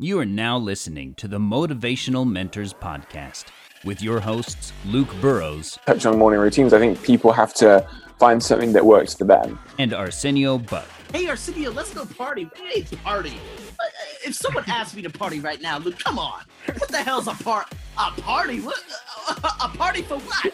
You are now listening to the Motivational Mentors Podcast with your hosts, Luke Burrows. Touch on morning routines. I think people have to find something that works for them. And Arsenio Buck. Hey, Arsenio, let's go party. Hey, party. Uh, if someone asked me to party right now, Luke, come on. What the hell's a part? A party? What? A party for what?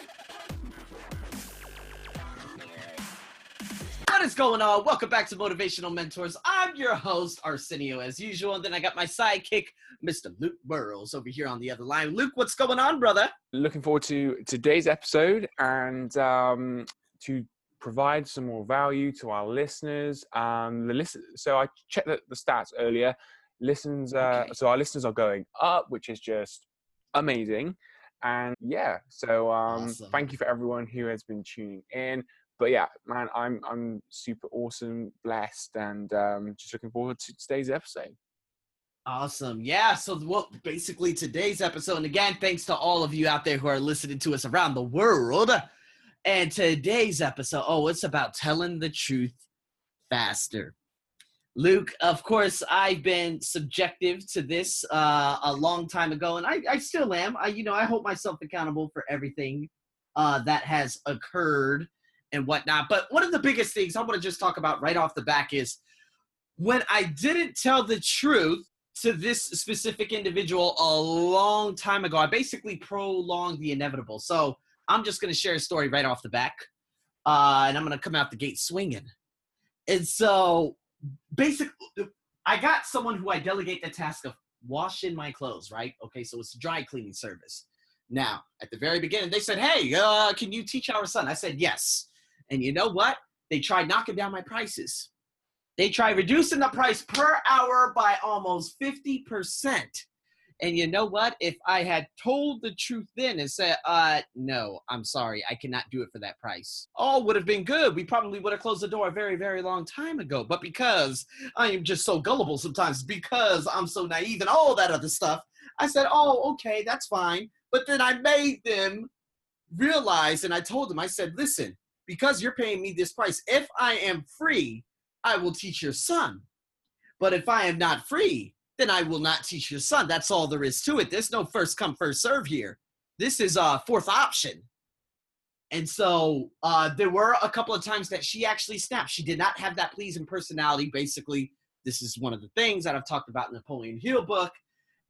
What is going on? Welcome back to Motivational Mentors. I'm your host, Arsenio, as usual. And then I got my sidekick, Mr. Luke Burrows, over here on the other line. Luke, what's going on, brother? Looking forward to today's episode and um, to provide some more value to our listeners. Um, the listen, so I checked the, the stats earlier. Listens, uh, okay. so our listeners are going up, which is just amazing. And yeah, so um, awesome. thank you for everyone who has been tuning in but yeah, man, I'm I'm super awesome, blessed, and um, just looking forward to today's episode. Awesome. Yeah. So, well, basically, today's episode, and again, thanks to all of you out there who are listening to us around the world. And today's episode, oh, it's about telling the truth faster. Luke, of course, I've been subjective to this uh, a long time ago, and I, I still am. I, you know, I hold myself accountable for everything uh, that has occurred and whatnot. But one of the biggest things I want to just talk about right off the back is when I didn't tell the truth to this specific individual a long time ago, I basically prolonged the inevitable. So I'm just going to share a story right off the back, uh, and I'm going to come out the gate swinging. And so, basically, I got someone who I delegate the task of washing my clothes, right? Okay, so it's dry cleaning service. Now, at the very beginning, they said, Hey, uh, can you teach our son? I said, Yes. And you know what? They tried knocking down my prices. They tried reducing the price per hour by almost 50%. And you know what? If I had told the truth then and said, uh, no, I'm sorry, I cannot do it for that price, all would have been good. We probably would have closed the door a very, very long time ago. But because I am just so gullible sometimes, because I'm so naive and all that other stuff, I said, oh, okay, that's fine. But then I made them realize, and I told them, I said, listen, because you're paying me this price. If I am free, I will teach your son. But if I am not free, then I will not teach your son. That's all there is to it. There's no first come, first serve here. This is a fourth option. And so uh, there were a couple of times that she actually snapped. She did not have that pleasing personality. Basically, this is one of the things that I've talked about in the Napoleon Hill book.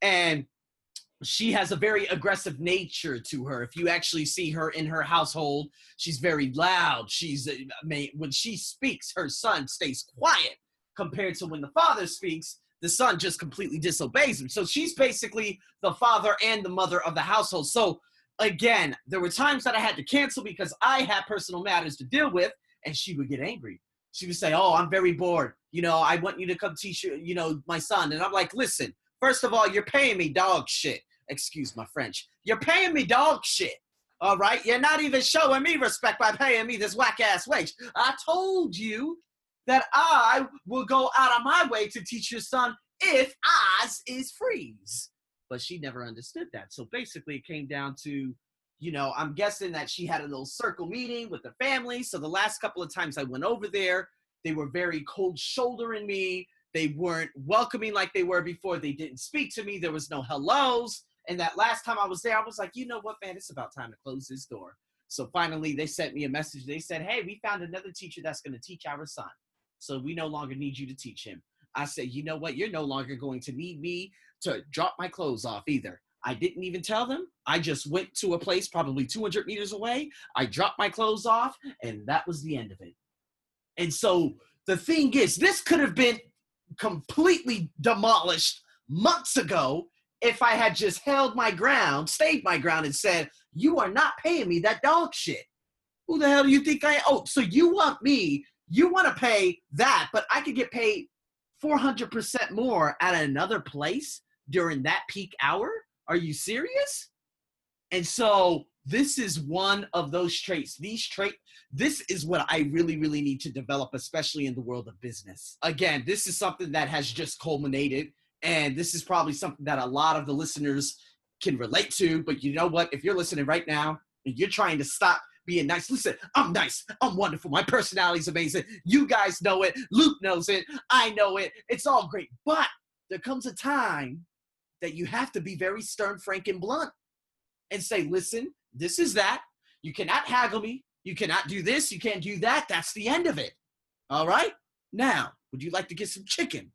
And she has a very aggressive nature to her. If you actually see her in her household, she's very loud. She's uh, when she speaks, her son stays quiet compared to when the father speaks, the son just completely disobeys him. So she's basically the father and the mother of the household. So again, there were times that I had to cancel because I had personal matters to deal with, and she would get angry. She would say, "Oh, I'm very bored. You know, I want you to come teach you, you know, my son." And I'm like, "Listen, First of all, you're paying me dog shit. Excuse my French. You're paying me dog shit. All right? You're not even showing me respect by paying me this whack ass wage. I told you that I will go out of my way to teach your son if Oz is freeze. But she never understood that. So basically, it came down to, you know, I'm guessing that she had a little circle meeting with the family. So the last couple of times I went over there, they were very cold shouldering me. They weren't welcoming like they were before. They didn't speak to me. There was no hellos. And that last time I was there, I was like, you know what, man, it's about time to close this door. So finally, they sent me a message. They said, hey, we found another teacher that's going to teach our son. So we no longer need you to teach him. I said, you know what? You're no longer going to need me to drop my clothes off either. I didn't even tell them. I just went to a place probably 200 meters away. I dropped my clothes off, and that was the end of it. And so the thing is, this could have been completely demolished months ago if I had just held my ground, stayed my ground, and said, You are not paying me that dog shit. Who the hell do you think I am? Oh, so you want me, you want to pay that, but I could get paid 400% more at another place during that peak hour? Are you serious? And so this is one of those traits. These traits, this is what I really, really need to develop, especially in the world of business. Again, this is something that has just culminated, and this is probably something that a lot of the listeners can relate to. But you know what? If you're listening right now and you're trying to stop being nice, listen, I'm nice, I'm wonderful, my personality is amazing. You guys know it, Luke knows it, I know it, it's all great. But there comes a time that you have to be very stern, frank, and blunt and say, listen, this is that. You cannot haggle me. You cannot do this. You can't do that. That's the end of it. All right? Now, would you like to get some chicken?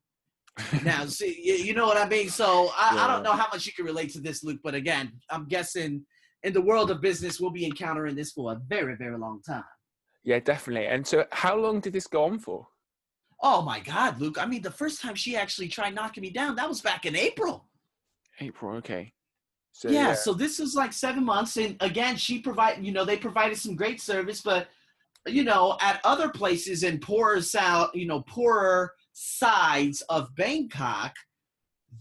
Now, see, you, you know what I mean? So I, I don't know how much you can relate to this, Luke, but again, I'm guessing in the world of business, we'll be encountering this for a very, very long time. Yeah, definitely. And so, how long did this go on for? Oh my God, Luke. I mean, the first time she actually tried knocking me down, that was back in April. April. Okay. So yeah, so this is like seven months. And again, she provided. you know, they provided some great service, but you know, at other places in poorer south, you know, poorer sides of Bangkok,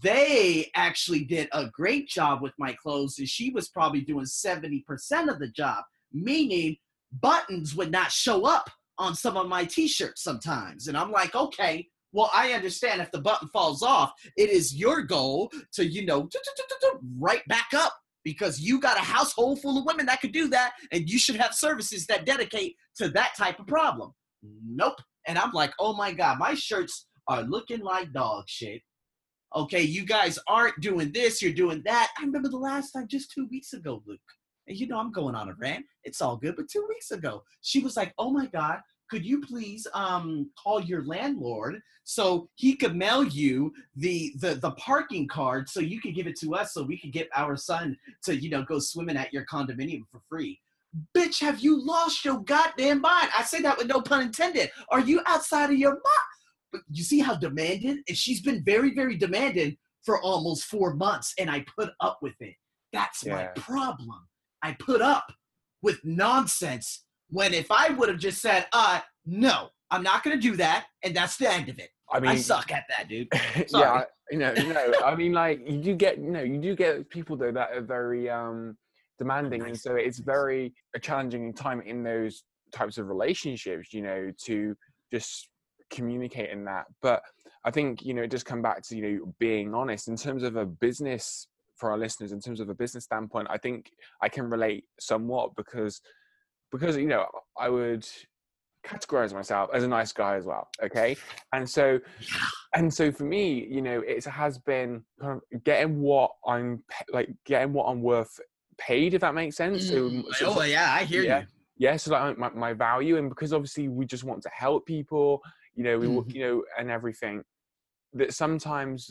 they actually did a great job with my clothes, and she was probably doing 70% of the job, meaning buttons would not show up on some of my t-shirts sometimes. And I'm like, okay, well, I understand if the button falls off, it is your goal to, you know, right back up because you got a household full of women that could do that, and you should have services that dedicate to that type of problem. Nope. And I'm like, oh my God, my shirts are looking like dog shit. Okay, you guys aren't doing this, you're doing that. I remember the last time, just two weeks ago, Luke. And you know, I'm going on a rant. It's all good. But two weeks ago, she was like, oh my God, could you please um call your landlord so he could mail you the the the parking card so you could give it to us so we could get our son to you know go swimming at your condominium for free bitch have you lost your goddamn mind i say that with no pun intended are you outside of your mind but you see how demanding and she's been very very demanding for almost four months and i put up with it. That's my problem. I put up with nonsense when if i would have just said uh no i'm not gonna do that and that's the end of it. I mean, i, suck at that dude. Yeah, you know, you know, I mean, like you do get, you know, you do get people though that are very um demanding, and so it's very a challenging time in those types of relationships, you know, to just communicate in that. But I think you know, it does come back to you know being honest in terms of a business for our listeners. In terms of a business standpoint, I think I can relate somewhat because because you know I would categorize myself as a nice guy as well okay and so and so for me you know it has been kind of getting what i'm like getting what i'm worth paid if that makes sense so, Mm, so- so- oh yeah i hear yeah. you yeah so like my, my value and because obviously we just want to help people you know we w Mhm. you know and everything that sometimes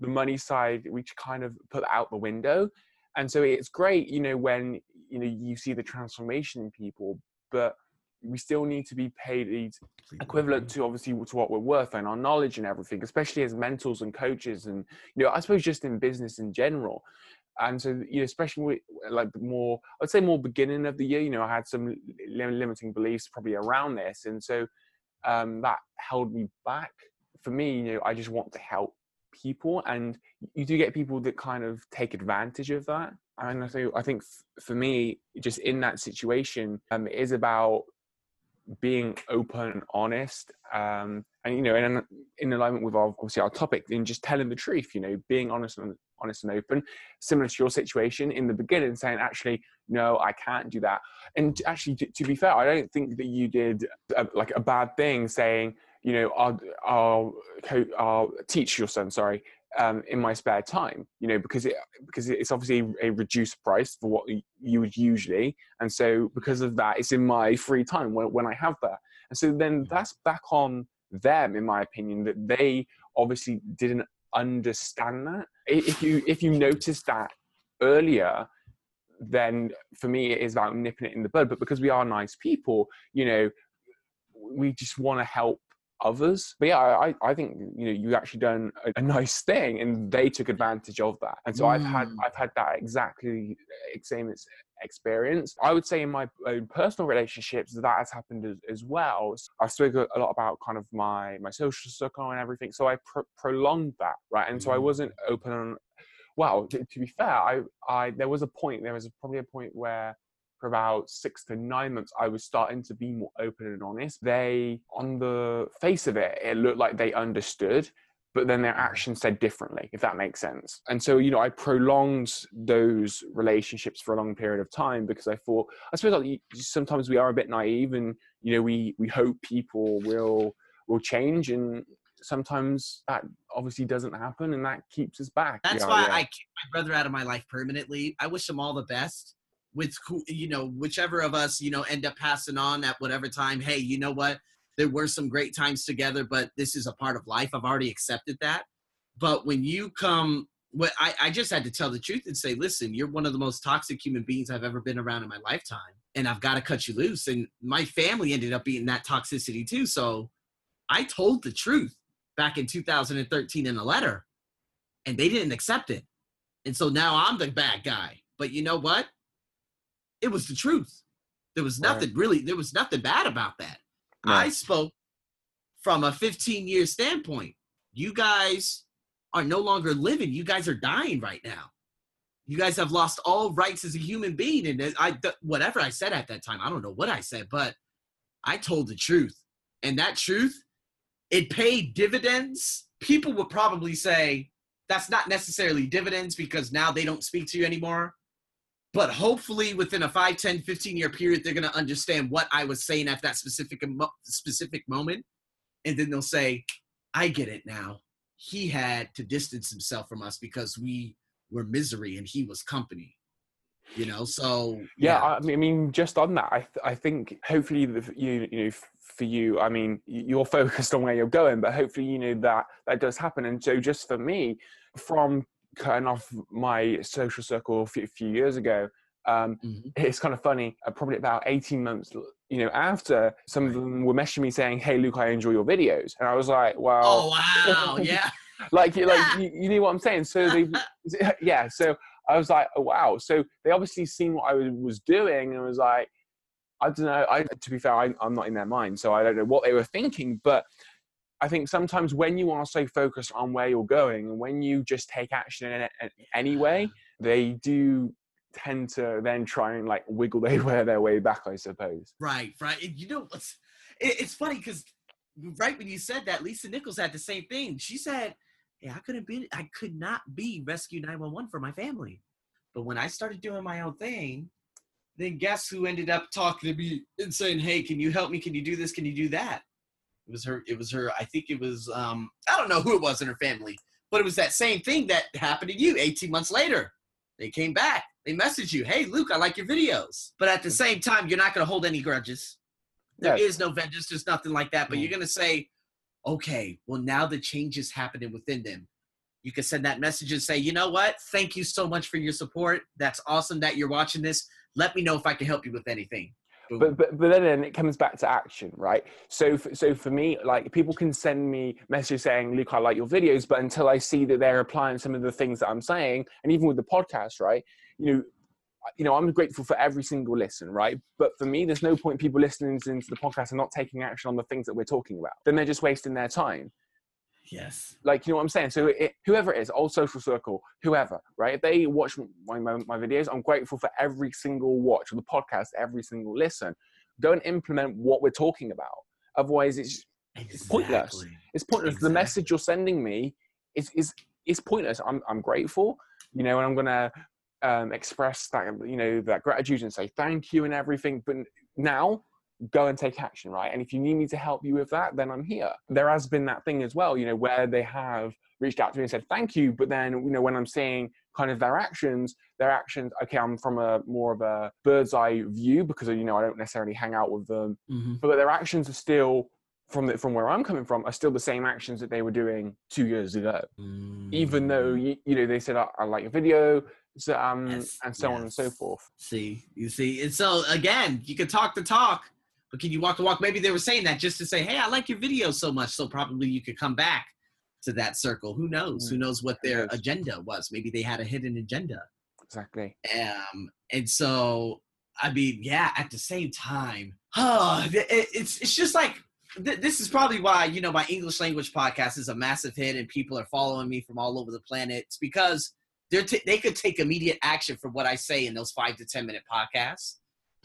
the money side we kind of put out the window and so it's great you know when you know you see the transformation in people but we still need to be paid equivalent to obviously to what we're worth and our knowledge and everything especially as mentors and coaches and you know i suppose just in business in general and so you know especially with like more i'd say more beginning of the year you know i had some limiting beliefs probably around this and so um that held me back. For me you know i just want to help people and you do get people that kind of take advantage of that. And i think i think for me just in that situation um it is about being open and honest um and you know in, in alignment with our obviously our topic in just telling the truth you know being honest and honest and open similar to your situation in the beginning saying actually no i can't do that. And actually to, to be fair i don't think that you did a, like a bad thing saying you know i'll i'll, co- I'll teach your son sorry um, in my spare time, you know, because it because it's obviously a reduced price for what you would usually, and so because of that, it's in my free time when, when I have that, and so then that's back on them, in my opinion, that they obviously didn't understand that. If you if you noticed that earlier, then for me it is about nipping it in the bud. But because we are nice people, you know, we just want to help others. But yeah, I, I think you know you actually done a, a nice thing, and they took advantage of that. And so I've had Mm. I've had that exactly same experience. I would say in my own personal relationships that has happened as, as well. I've spoken a lot about kind of my my social circle and everything. So I pro- prolonged that right, and so I Mm. wasn't open on. Well, to, to be fair, I I there was a point. There was probably a point where for about six to nine months, I was starting to be more open and honest. They, on the face of it, it looked like they understood, but then their mm-hmm. actions said differently, if that makes sense. And so, you know, I prolonged those relationships for a long period of time because I thought, I suppose like, sometimes we are a bit naive and, you know, we, we hope people will, will change and, sometimes that obviously doesn't happen and that keeps us back. That's Yeah, why yeah. I kicked my brother out of my life permanently. I wish him all the best with who, you know, whichever of us, you know, end up passing on at whatever time. Hey, you know what? There were some great times together, but this is a part of life. I've already accepted that. But when you come, what I, I just had to tell the truth and say, listen, you're one of the most toxic human beings I've ever been around in my lifetime. And I've got to cut you loose. And my family ended up being that toxicity too. So I told the truth back in 2013 in a letter, and they didn't accept it. And so now I'm the bad guy. But you know what? It was the truth. There was Right. nothing really, there was nothing bad about that. No. I spoke from a 15 year standpoint. You guys are no longer living. You guys are dying right now. You guys have lost all rights as a human being. And I, whatever I said at that time, I don't know what I said, but I told the truth. And that truth, it paid dividends. People would probably say that's not necessarily dividends because now they don't speak to you anymore. But hopefully, within a 5, 10, 15 year period, they're going to understand what I was saying at that specific, specific moment. And then they'll say, I get it now. He had to distance himself from us because we were misery and he was company. You know, so yeah, I mean- I mean, just on that, I th- I think hopefully the, you you know for you, I mean, you're focused on where you're going, but hopefully you know that that does happen. And so, just for me, from cutting off my social circle a few, few years ago, um, Mhm. it's kind of funny. Uh, probably about 18 months, you know, after some of them were messaging me saying, "Hey, Luke, I enjoy your videos," and I was like, "Well." Oh wow, yeah. like you like you, you know what i'm saying so they yeah so i was like oh, wow so they obviously seen what i was- was doing and was like i don't know i to be fair I, i'm not in their mind so i don't know what they were thinking but i think sometimes when you are so focused on where you're going and when you just take action in it anyway they do tend to then try and like wiggle their way their way back i suppose Right, right. You know, what's it, it's funny because right when you said that, Lisa Nichols had the same thing. She said, "Yeah, I couldn't be, I could not be Rescue 911 for my family, but when I started doing my own thing, then guess who ended up talking to me and saying, "Hey, can you help me? Can you do this? Can you do that?" It was her. It was her. I think it was. um I don't know who it was in her family, but it was that same thing that happened to you 18 months later. They came back. They messaged you, "Hey, Luke, I like your videos." But at the same time, you're not going to hold any grudges. There is Yeah. no vengeance. There's nothing like that. But Mm. you're going to say, "Okay, well, now the change is happening within them." You can send that message and say, "You know what? Thank you so much for your support. That's awesome that you're watching this. Let me know if I can help you with anything." But but but then it comes back to action right? So so for me like people can send me messages saying luke i like your videos but until i see that they're applying some of the things that i'm saying and even with the podcast right you know you know i'm grateful for every single listen right? But for me there's no point people listening to the podcast and not taking action on the things that we're talking about. Then they're just wasting their time yes. like you know what i'm saying so it, whoever it is old social circle whoever right if they watch my, my, my videos i'm grateful for every single watch of the podcast every single listen go and implement what we're talking about otherwise it's pointless. Exactly. it's pointless the Exactly. message you're sending me is is is pointless i'm, I'm grateful you know and i'm gonna um, express that you know that gratitude and say thank you and everything but now go and take action right? And if you need me to help you with that then i'm here. There has been that thing as well you know where they have reached out to me and said thank you but then you know when i'm seeing kind of their actions their actions okay i'm from a more of a bird's eye view because you know i don't necessarily hang out with them Mhm. but their actions are still from the, from where i'm coming from are still the same actions that they were doing two years ago. Even though Mm. you, you know they said I, I like your video so, um, Yes, and so on and so forth. See, you see, and so again, you can talk the talk, but can you walk the walk? Maybe they were saying that just to say, "Hey, I like your video so much," so probably you could come back to that circle. Who knows? Who Mm, knows what their agenda was? Maybe they had a hidden agenda. exactly Um, and so, I mean, yeah. At the same time, oh, it, it's it's just like th- this is probably why you know my English language podcast is a massive hit, and people are following me from all over the planet. It's because they're t- they could take immediate action from what I say in those five to ten minute podcasts,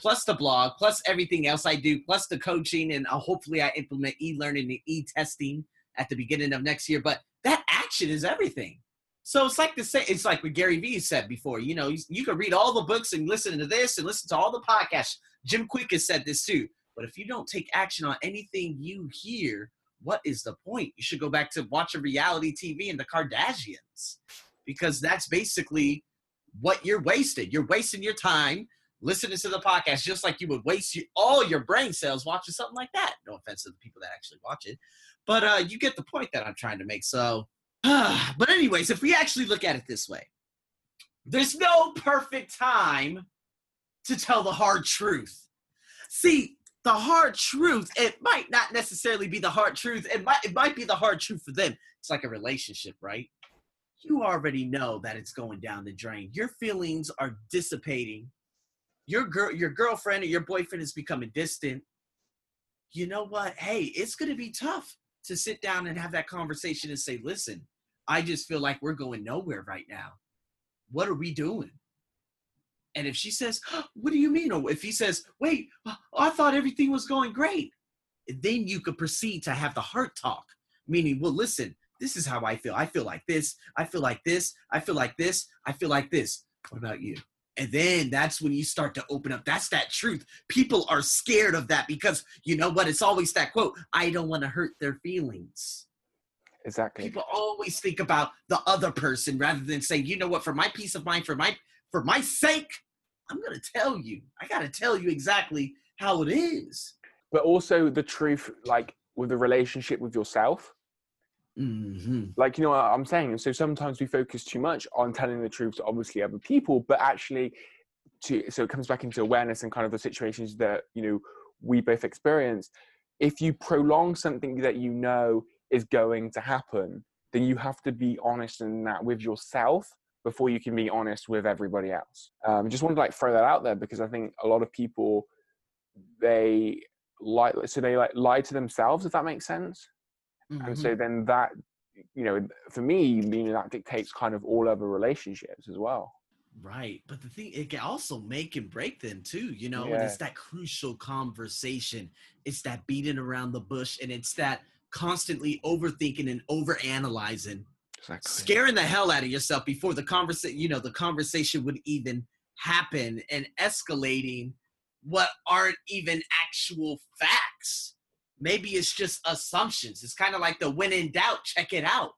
plus the blog, plus everything else I do, plus the coaching, and uh, hopefully I implement e learning and e testing at the beginning of next year. But that action is everything. So it's like the same. It's like what Gary Vee said before. You know, you, you can read all the books and listen to this and listen to all the podcasts. Jim Kwik has said this too. But if you don't take action on anything you hear, what is the point? You should go back to watching reality TV and the Kardashians because that's basically what you're wasting. You're wasting your time listening to the podcast just like you would waste all your brain cells watching something like that. No offense to the people that actually watch it, but uh, you get the point that I'm trying to make. So, but anyways, if we actually look at it this way, there's no perfect time to tell the hard truth. See, the hard truth, it might not necessarily be the hard truth. It might it might be the hard truth for them. It's like a relationship, right? You already know that it's going down the drain. Your feelings are dissipating. Your girl, your girlfriend or your boyfriend is becoming distant. You know what? Hey, it's gonna be tough to sit down and have that conversation and say, listen, I just feel like we're going nowhere right now. What are we doing? And if she says, What do you mean? Or if he says, Wait, I thought everything was going great, then you could proceed to have the heart talk, meaning, Well, listen, this is how I feel. I feel like this. I feel like this. I feel like this. I feel like this. What about you? And then that's when you start to open up. That's that truth. People are scared of that because you know what? It's always that quote I don't want to hurt their feelings. Exactly. People always think about the other person rather than saying, you know what, for my peace of mind, for my for my sake, I'm going to tell you. I got to tell you exactly how it is. But also the truth, like with the relationship with yourself. Mm-hmm. Like, you know what I'm saying? And So sometimes we focus too much on telling the truth to obviously other people, but actually, to so it comes back into awareness and kind of the situations that, you know, we both experienced. If you prolong something that you know is going to happen, then you have to be honest in that with yourself before you can be honest with everybody else. Um, just wanted to like throw that out there because I think a lot of people they lie so they like lie to themselves if that makes sense. Mm-hmm. And so then that you know for me you know that dictates kind of all other relationships as well. Right. But the thing, it can also make and break them too, you know, Yeah. and it's that crucial conversation. It's that beating around the bush and it's that constantly overthinking and overanalyzing Exactly. scaring the hell out of yourself before the conversation you know the conversation would even happen and escalating what aren't even actual facts maybe it's just assumptions. It's kind of like the when in doubt check it out.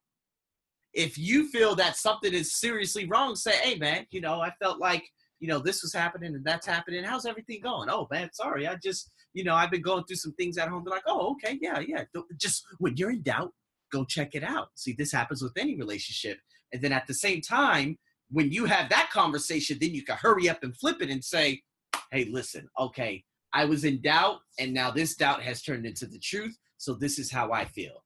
If you feel that something is seriously wrong say hey man you know i felt like you know this was happening and that's happening. How's everything going? Oh man sorry. I just you know i've been going through some things at home. Be like oh okay. Yeah yeah. Just when you're in doubt go check it out. See, this happens with any relationship. And then at the same time, when you have that conversation, then you can hurry up and flip it and say, hey, listen, okay, I was in doubt, and now this doubt has turned into the truth. So this is how I feel.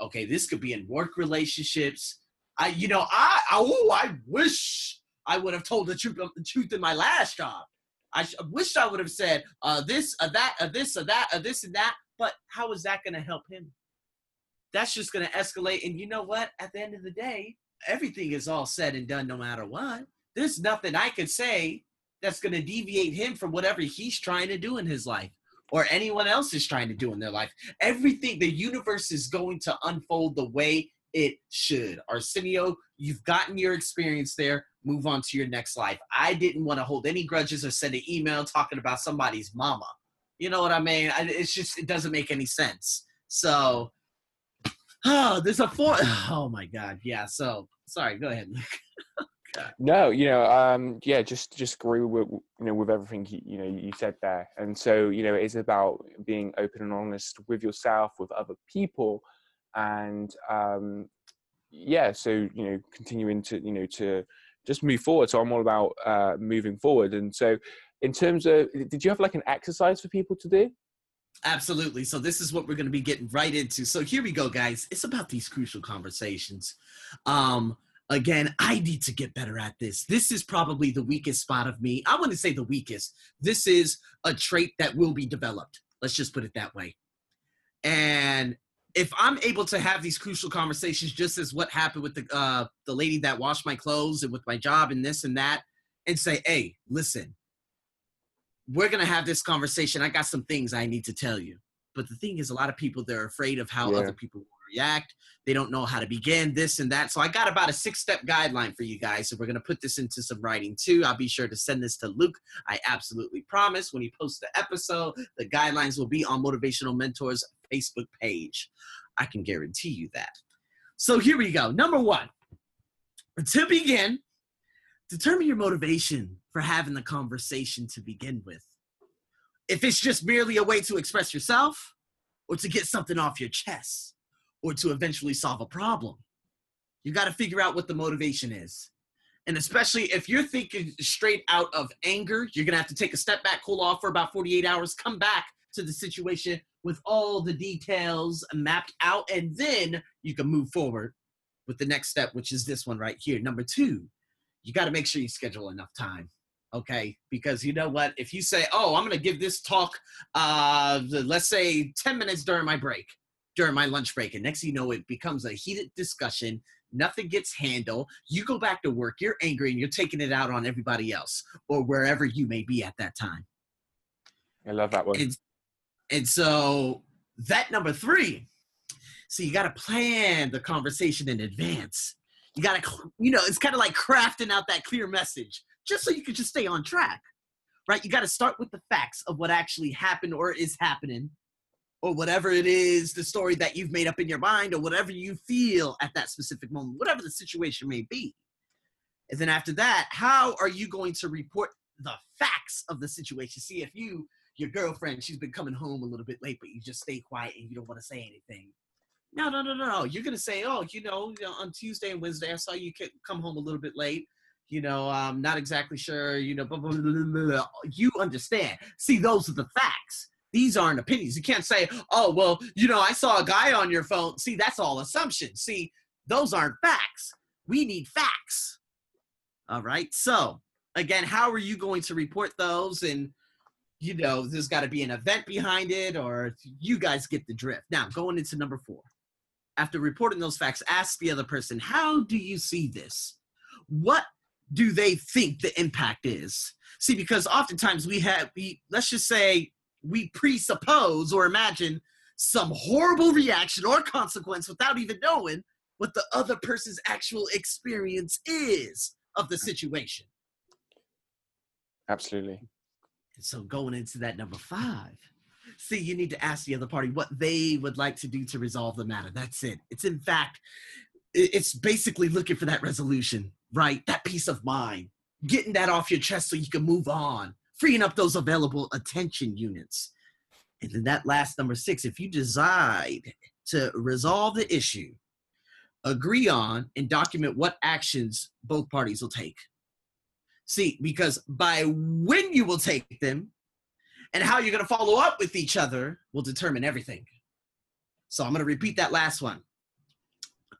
Okay, this could be in work relationships. I, you know, I, oh, I wish I would have told the truth, the truth in my last job. I sh- wish I would have said uh, this, uh, that, uh, this, or that, uh, this, and that. But how is that going to help him? that's just going to escalate. And you know what? At the end of the day, everything is all said and done no matter what. There's nothing I could say that's going to deviate him from whatever he's trying to do in his life or anyone else is trying to do in their life. Everything, the universe is going to unfold the way it should. Arsenio, you've gotten your experience there. Move on to your next life. I didn't want to hold any grudges or send an email talking about somebody's mama. You know what I mean? It's just, it doesn't make any sense. So, Oh, there's a four oh my god. Yeah. So sorry. Go ahead. Luke. No, you know, um, yeah, just just agree with you know with everything you, you know you said there, and so you know it's about being open and honest with yourself, with other people, and um, yeah, so you know continuing to you know to just move forward. So I'm all about uh, moving forward, and so in terms of, did you have like an exercise for people to do? Absolutely. So this is what we're going to be getting right into. So here we go, guys. It's about these crucial conversations. Um, again, I need to get better at this. This is probably the weakest spot of me. I wouldn't say the weakest. This is a trait that will be developed. Let's just put it that way. And if I'm able to have these crucial conversations, just as what happened with the uh, the lady that washed my clothes and with my job and this and that, and say, "Hey, listen, we're gonna have this conversation. I got some things I need to tell you." But the thing is, a lot of people they're afraid of how Yeah. other people react. They don't know how to begin this and that. So I got about a six step guideline for you guys. So we're gonna put this into some writing too. I'll be sure to send this to Luke. I absolutely promise. When he posts the episode, the guidelines will be on Motivational Mentors Facebook page. I can guarantee you that. So here we go. Number one, to begin, determine your motivation for having the conversation to begin with. If it's just merely a way to express yourself, or to get something off your chest, or to eventually solve a problem, you got to figure out what the motivation is. And especially if you're thinking straight out of anger, you're going to have to take a step back, cool off for about 48 hours, come back to the situation with all the details mapped out, and then you can move forward with the next step, which is this one right here. Number two, you got to make sure you schedule enough time. Okay, because you know what? If you say, "Oh, I'm going to give this talk," uh, let's say 10 minutes during my break, during my lunch break, and next thing you know, it becomes a heated discussion. Nothing gets handled. You go back to work. You're angry, and you're taking it out on everybody else or wherever you may be at that time. I love that one. And, and so that number three, so you got to plan the conversation in advance. You got to, you know, it's kind of like crafting out that clear message just so you can just stay on track, right? You got to start with the facts of what actually happened or is happening, or whatever it is, the story that you've made up in your mind, or whatever you feel at that specific moment, whatever the situation may be. And then after that, how are you going to report the facts of the situation? See, if you your girlfriend, she's been coming home a little bit late, but you just stay quiet and you don't want to say anything. No, no, no, no. no. You're gonna say, oh, you know, on Tuesday and Wednesday, I saw you come home a little bit late. You know, I'm not exactly sure. You know, blah, blah, blah, you understand. See, those are the facts. These aren't opinions. You can't say, oh, well, you know, I saw a guy on your phone. See, that's all assumptions. See, those aren't facts. We need facts. All right. So, again, how are you going to report those? And you know, there's got to be an event behind it, or you guys get the drift. Now, going into number four, after reporting those facts, ask the other person, how do you see this? What do they think the impact is? See, because oftentimes we have, we, let's just say, we presuppose or imagine some horrible reaction or consequence without even knowing what the other person's actual experience is of the situation. Absolutely. And so going into that number five, see, you need to ask the other party what they would like to do to resolve the matter. That's it. It's in fact, it's basically looking for that resolution, right? That peace of mind, getting that off your chest so you can move on, freeing up those available attention units. And then that last number six, if you decide to resolve the issue, agree on and document what actions both parties will take. See, because by when you will take them and how you're going to follow up with each other will determine everything. So I'm going to repeat that last one.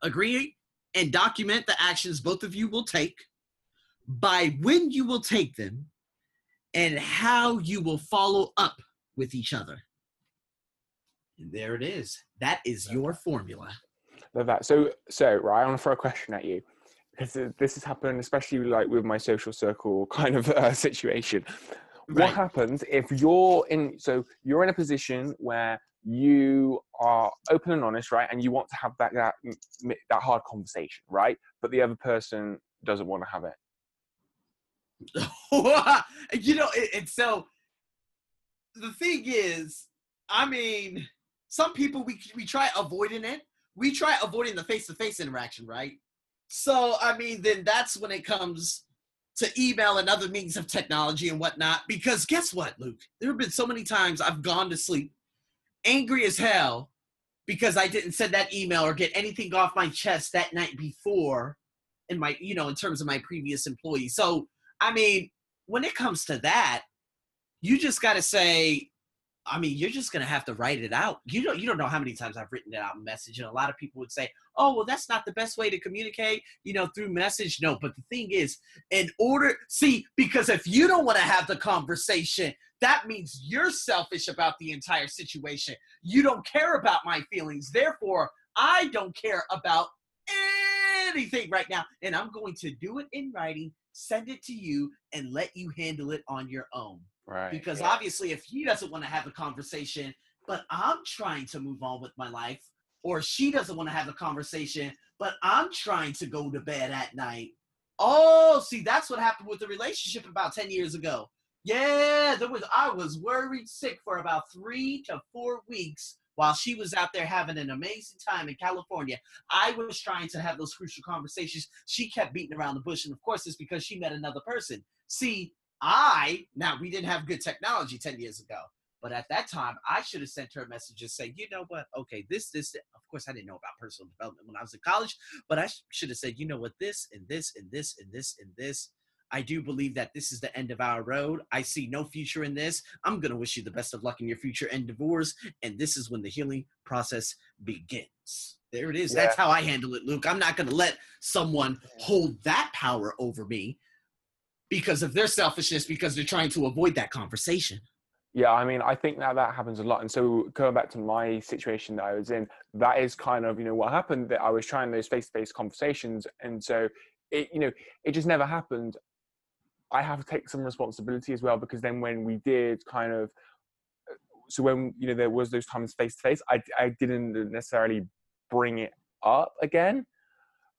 Agree and document the actions both of you will take, by when you will take them, and how you will follow up with each other. And there it is. That is your formula. Love that. So, so right, I want to throw a question at you because this has happened, especially like with my social circle kind of uh, situation. Right. What happens if you're in? So you're in a position where you are open and honest, right, and you want to have that that that hard conversation, right? But the other person doesn't want to have it. you know, and so. The thing is, I mean, some people we we try avoiding it. We try avoiding the face to face interaction, right? So, I mean, then that's when it comes to email and other means of technology and whatnot. Because guess what, Luke? There have been so many times I've gone to sleep angry as hell because I didn't send that email or get anything off my chest that night before in my, you know, in terms of my previous employee. So, I mean, when it comes to that, you just got to say, I mean, you're just gonna have to write it out. You don't you don't know how many times I've written it out message, and a lot of people would say, "Oh, well, that's not the best way to communicate," you know, through message. No, but the thing is, in order, see, because if you don't want to have the conversation, that means you're selfish about the entire situation. You don't care about my feelings. Therefore, I don't care about anything right now, and I'm going to do it in writing, send it to you, and let you handle it on your own. Right. Because yeah. obviously, if he doesn't want to have a conversation, but I'm trying to move on with my life, or she doesn't want to have a conversation, but I'm trying to go to bed at night. Oh, see, that's what happened with the relationship about 10 years ago. Yeah, there was I was worried sick for about three to four weeks while she was out there having an amazing time in California, I was trying to have those crucial conversations. She kept beating around the bush. And of course, it's because she met another person. See, I, now we didn't have good technology 10 years ago. But at that time, I should have sent her a message and say, you know what? Okay, this, this, of course, I didn't know about personal development when I was in college, but I sh- should have said, you know what? This and this and this and this and this. I do believe that this is the end of our road. I see no future in this. I'm going to wish you the best of luck in your future and divorce. And this is when the healing process begins. There it is. Yeah. That's how I handle it, Luke. I'm not going to let someone hold that power over me because of their selfishness, because they're trying to avoid that conversation. Yeah, I mean, I think that that happens a lot. And so going back to my situation that I was in, that is kind of, you know, what happened that I was trying those face-to-face conversations. And so it, you know, it just never happened. I have to take some responsibility as well, because then when we did kind of, so when, you know, there was those times face-to-face, I, I didn't necessarily bring it up again.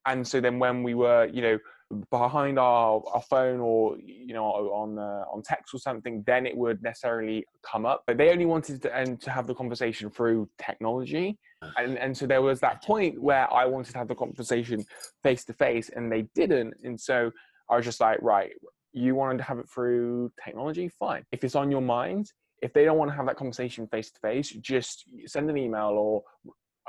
And so then when we were, you know, behind our, our phone or you know on uh, on text or something then it would necessarily come up. But they only wanted to and to have the conversation through technology. And and so there was that point where i wanted to have the conversation face to face and they didn't. And so i was just like right you wanted to have it through technology fine if it's on your mind if they don't want to have that conversation face to face just send an email or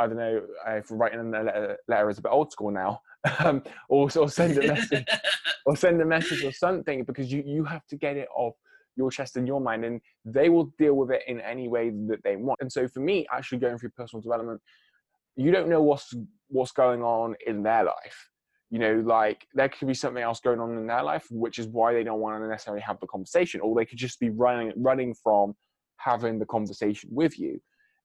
I don't know if writing a letter, letter is a bit old school now, um, or, or send a message, or send a message or something, because you you have to get it off your chest and your mind, and they will deal with it in any way that they want. And so for me, actually going through personal development, you don't know what's what's going on in their life. You know, like there could be something else going on in their life, which is why they don't want to necessarily have the conversation, or they could just be running running from having the conversation with you.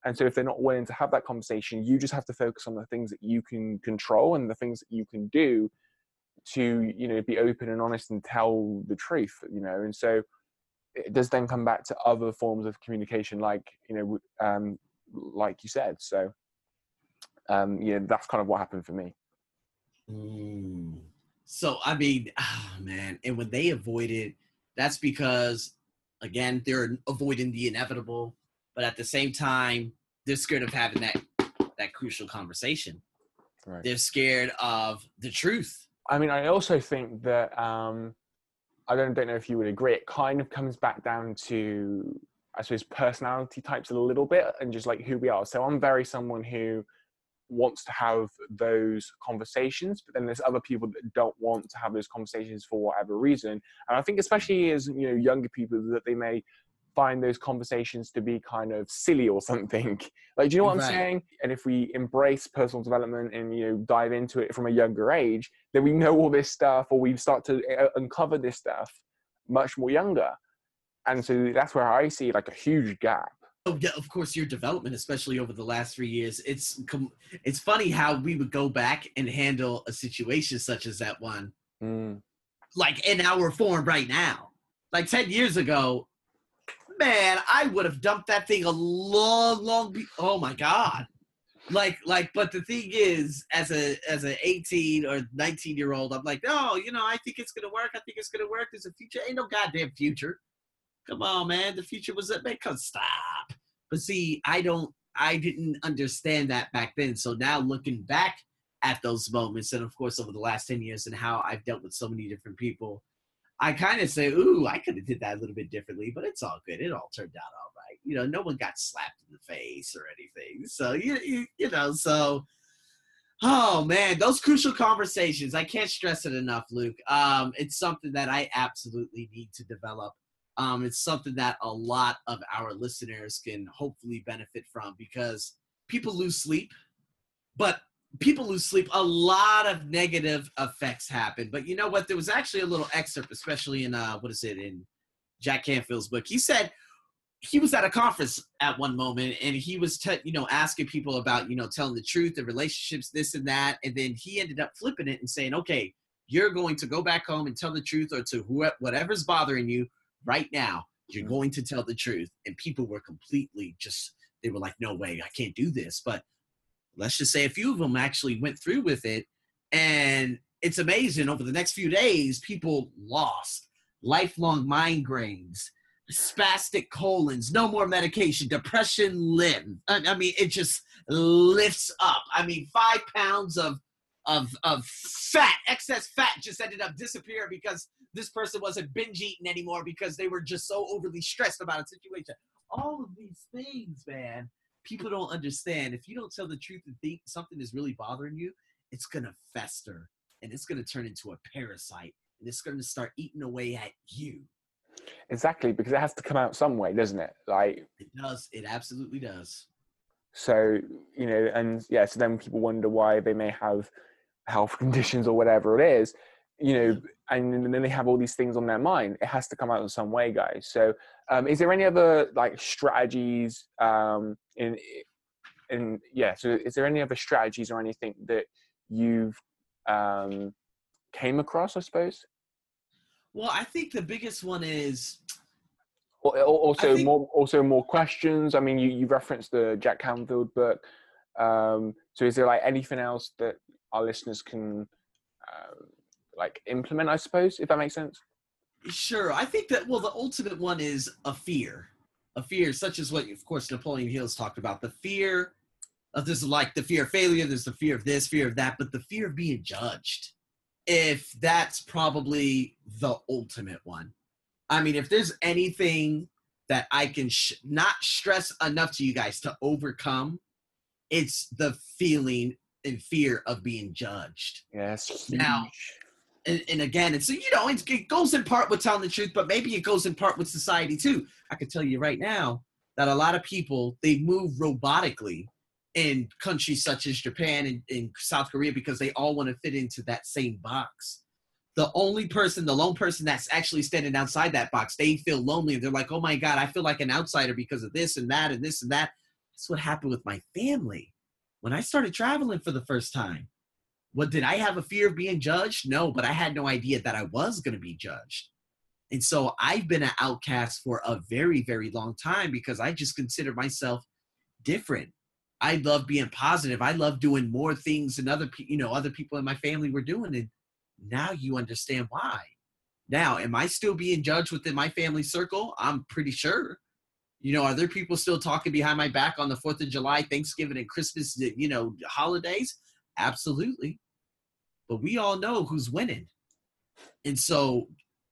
And so if they're not willing to have that conversation, you just have to focus on the things that you can control and the things that you can do to, you know, be open and honest and tell the truth, you know. And so it does then come back to other forms of communication, like, you know, um, like you said. So, um, yeah, that's kind of what happened for me. Mm. So I mean, oh, man, and when they avoided, that's because again they're avoiding the inevitable, but at the same time they're scared of having that that crucial conversation. Right. They're scared of the truth. I mean, I also think that um, I don't don't know if you would agree. It kind of comes back down to I suppose personality types a little bit and just like who we are. So I'm very someone who wants to have those conversations, but then there's other people that don't want to have those conversations for whatever reason. And I think especially as you know younger people that they may find those conversations to be kind of silly or something. Like, do you know what Right. I'm saying? And if we embrace personal development and you know dive into it from a younger age, then we know all this stuff, or we start to uh, uncover this stuff much more younger. And so that's where I see like a huge gap. Oh yeah, of course, your development, especially over the last three years, it's it's funny how we would go back and handle a situation such as that one, Mm. like in our form right now. Like ten years ago, man, I would have dumped that thing a long, long. Be- oh my god! Like, like, but the thing is, as a as a 18 or 19 year old, I'm like, no, you know, I think it's gonna work. I think it's gonna work. There's a future. Ain't no goddamn future. Come on, man. The future was a man. Come stop. But see, I don't. I didn't understand that back then. So now looking back at those moments, and of course over the last 10 years, and how I've dealt with so many different people, I kind of say, ooh, I could have did that a little bit differently, but it's all good. It all turned out all right. You know, no one got slapped in the face or anything. So you you, you know, so oh man, those crucial conversations. I can't stress it enough, Luke. Um, it's something that I absolutely need to develop. Um, it's something that a lot of our listeners can hopefully benefit from because people lose sleep, but people lose sleep, a lot of negative effects happen. But you know what? There was actually a little excerpt, especially in uh, what is it in Jack Canfield's book. He said he was at a conference at one moment and he was te- you know asking people about you know telling the truth the relationships this and that and then he ended up flipping it and saying okay you're going to go back home and tell the truth or to whoever whatever's bothering you right now you're Mhm. going to tell the truth and people were completely just they were like no way i can't do this but let's just say a few of them actually went through with it and it's amazing over the next few days people lost lifelong migraines spastic colons, no more medication, depression limb. I, I mean, it just lifts up. I mean, five pounds of of of fat, excess fat, just ended up disappearing because this person wasn't binge eating anymore because they were just so overly stressed about a situation. All of these things, man, people don't understand. If you don't tell the truth and think something is really bothering you, it's gonna fester and it's gonna turn into a parasite and it's gonna start eating away at you. Exactly, because it has to come out some way, doesn't it? Like It does. It absolutely does. so, you know, and yeah, so then people wonder why they may have health conditions or whatever it is, you know, and then they have all these things on their mind. It has to come out in some way, guys. So, um, is there any other like strategies um, in in yeah? So, is there any other strategies or anything that you've um, came across? I suppose. Well, I think the biggest one is also think- more also more questions. I mean, you you referenced the Jack Canfield book. Um, so, is there like anything else that our listeners can uh, like implement? I suppose, if that makes sense. Sure. I think that, well, the ultimate one is a fear. A fear, such as what, of course, Napoleon Hill's talked about. The fear of this, like the fear of failure, there's the fear of this, fear of that, but the fear of being judged. If that's probably the ultimate one. I mean, if there's anything that I can sh- not stress enough to you guys to overcome, it's the feeling and fear of being judged Yes. Now- and, and again, it's you know it, it goes in part with telling the truth, but maybe it goes in part with society too. I can tell you right now that a lot of people they move robotically in countries such as Japan and, and South Korea because they all want to fit into that same box. The only person, the lone person that's actually standing outside that box, they feel lonely and they're like, "Oh my God, I feel like an outsider because of this and that and this and that." That's what happened with my family when I started traveling for the first time. What did I have a fear of being judged? No, but I had no idea that I was going to be judged. And so I've been an outcast for a very, very long time because I just consider myself different. I love being positive. I love doing more things than other, you know, other people in my family were doing. And now you understand why. Now, am I still being judged within my family circle? I'm pretty sure. You know, are there people still talking behind my back on the 4th of July, Thanksgiving, and Christmas, you know, holidays? Absolutely. But we all know who's winning. And so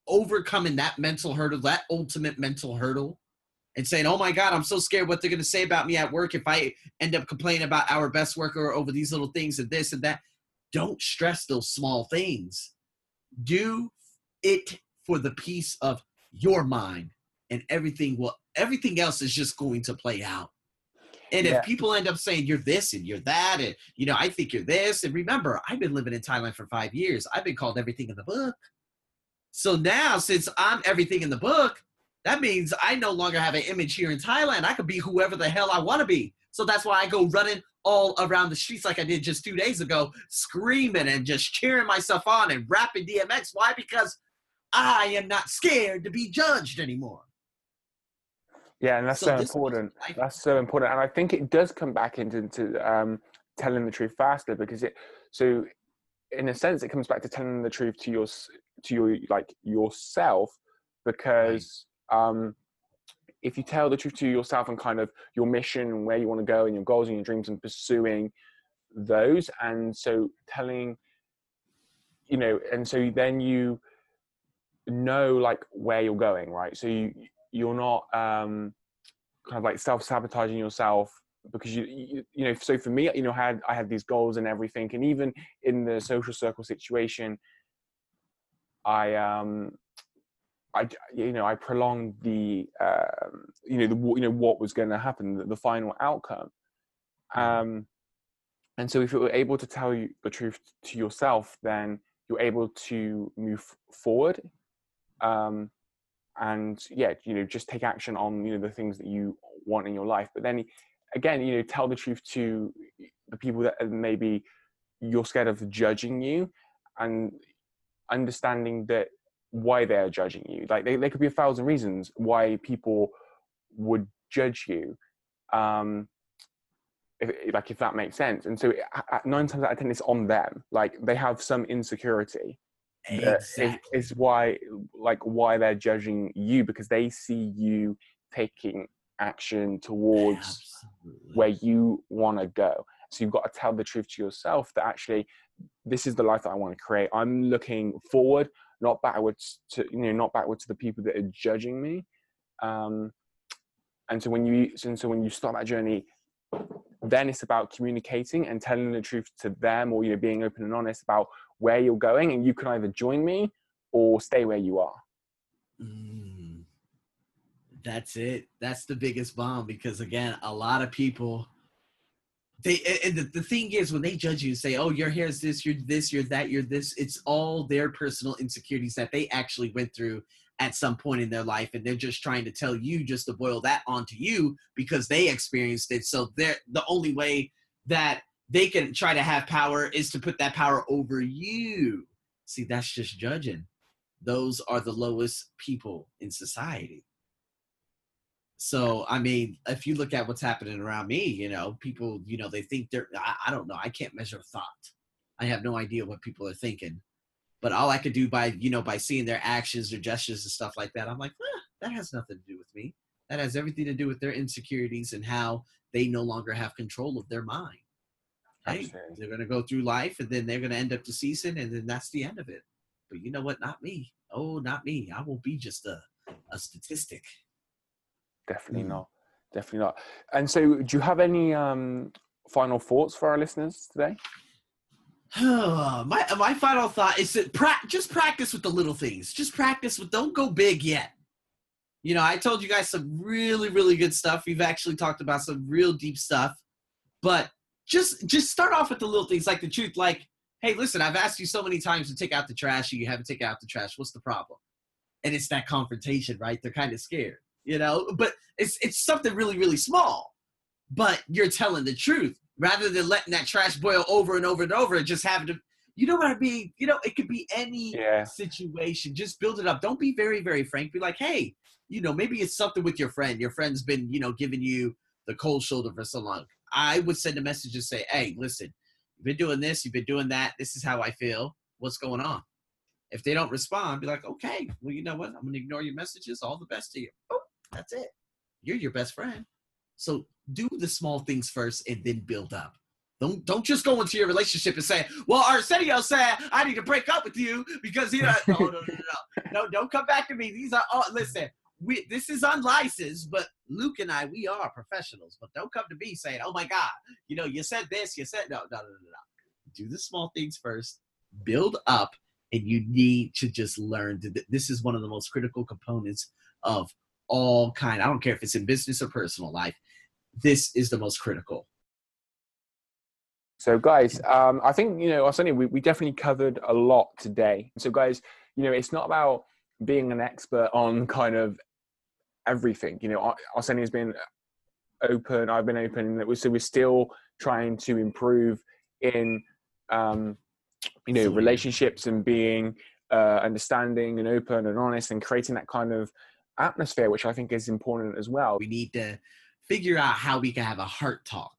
overcoming that mental hurdle, that ultimate mental hurdle, and saying, oh my God, I'm so scared what they're going to say about me at work if I end up complaining about our best worker over these little things and this and that. Don't stress those small things. Do it for the peace of your mind, and everything will, everything else is just going to play out. And Yeah. if people end up saying you're this and you're that, and you know, I think you're this, and remember, I've been living in Thailand for five years. I've been called everything in the book. So now, since I'm everything in the book, that means I no longer have an image here in Thailand. I could be whoever the hell I want to be. So that's why I go running all around the streets like I did just two days ago, screaming and just cheering myself on and rapping DMX. Why? Because I am not scared to be judged anymore. Yeah, and that's So so, important. life- That's so important, and I think it does come back into, into um, telling the truth faster because it. So, in a sense, it comes back to telling the truth to your to your like yourself because um, if you tell the truth to yourself and kind of your mission and where you want to go and your goals and your dreams and pursuing those, and so telling, you know, and so then you know like where you're going, right? So you you're not um, kind of like self-sabotaging yourself because you, you you know so for me you know I had I had these goals and everything. And even in the social circle situation I um I you know I prolonged the um you know the you know what was going to happen the, the final outcome. Um and so if you're able to tell you the truth to yourself then you're able to move forward. Um and yeah you know just take action on you know the things that you want in your life but then again you know tell the truth to the people that maybe you're scared of judging you and understanding that why they're judging you like there could be a thousand reasons why people would judge you um if, like if that makes sense and so nine times out of ten it's on them like they have some insecurity is, Exactly. is why like why they're judging you because they see you taking action towards Absolutely. where you want to go so you've got to tell the truth to yourself that actually this is the life that i want to create i'm looking forward not backwards to you know not backwards to the people that are judging me um and so when you and so when you start that journey then it's about communicating and telling the truth to them or you know being open and honest about where you're going and you can either join me or stay where you are Mm. That's it. That's the biggest bomb because again, a lot of people they and the, the thing is when they judge you and say, Oh, your hair is this, you're this, you're that, you're this, it's all their personal insecurities that they actually went through at some point in their life and they're just trying to tell you just to boil that onto you because they experienced it. So they're the only way that they can try to have power is to put that power over you. See, that's just judging those are the lowest people in society. So, I mean, if you look at what's happening around me, you know, people, you know, they think they're, I, I don't know, I can't measure thought. I have no idea what people are thinking. But all I could do by, you know, by seeing their actions, their gestures, and stuff like that, I'm like, that has nothing to do with me. That has everything to do with their insecurities and how they no longer have control of their mind. Absolutely. they're going to go through life and then they're going to end up deceasing and then that's the end of it. But you know what? Not me. Oh, not me. I won't be just a, a statistic. definitely Mm. not definitely not and so do you have any um final thoughts for our listeners today my my final thought is that pra- just practice with the little things. Just practice with. Don't go big yet. You know, I told you guys some really really good stuff. We've actually talked about some real deep stuff, but just just start off with the little things like the truth. Like, hey, listen, I've asked you so many times to take out the trash, and you haven't taken out the trash. What's the problem? And it's that confrontation, right? They're kind of scared, you know. But it's it's something really really small, but you're telling the truth rather than letting that trash boil over and over and over and just having to you know what I mean? You know, it could be any yeah situation. Just build it up. Don't be very, very frank. Be like, hey, you know, maybe it's something with your friend. Your friend's been, you know, giving you the cold shoulder for so long. I would send a message and say, hey, listen, you've been doing this, you've been doing that. This is how I feel. What's going on? If they don't respond, be like, okay, well, you know what? I'm gonna ignore your messages. All the best to you. Boom. That's it. You're your best friend. So do the small things first and then build up. Don't don't just go into your relationship and say, "Well, Arsenio said I need to break up with you because you know." No, no, no, no, no. no don't come back to me. These are all. Listen, we this is unlicensed, but Luke and I we are professionals. But don't come to me saying, "Oh my God, you know, you said this, you said no, no, no, no, no." Do the small things first. Build up, and you need to just learn. To, this is one of the most critical components of all kind. I don't care if it's in business or personal life. This is the most critical. So, guys, um, I think you know, Arsenio, we, we definitely covered a lot today. So, guys, you know, it's not about being an expert on kind of everything. You know, Ar- Arsenio's been open, I've been open. that we- So, we're still trying to improve in, um, you know, relationships and being uh, understanding and open and honest and creating that kind of atmosphere, which I think is important as well. We need to figure out how we can have a heart talk.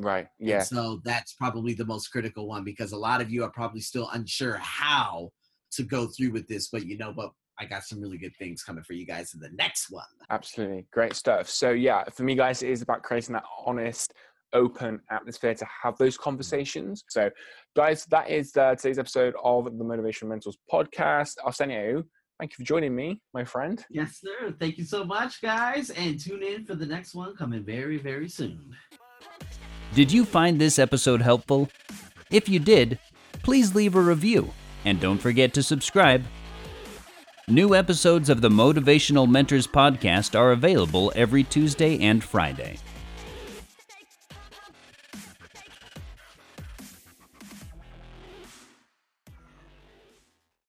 Right. And Yeah. so that's probably the most critical one because a lot of you are probably still unsure how to go through with this. But you know what? I got some really good things coming for you guys in the next one. Absolutely. Great stuff. So, yeah, for me, guys, it is about creating that honest, open atmosphere to have those conversations. So, guys, that is uh, today's episode of the Motivation Mentors podcast. Arsenio, thank you for joining me, my friend. Yes, sir. Thank you so much, guys. And tune in for the next one coming very, very soon. Did you find this episode helpful? If you did, please leave a review and don't forget to subscribe. New episodes of the Motivational Mentors podcast are available every Tuesday and Friday.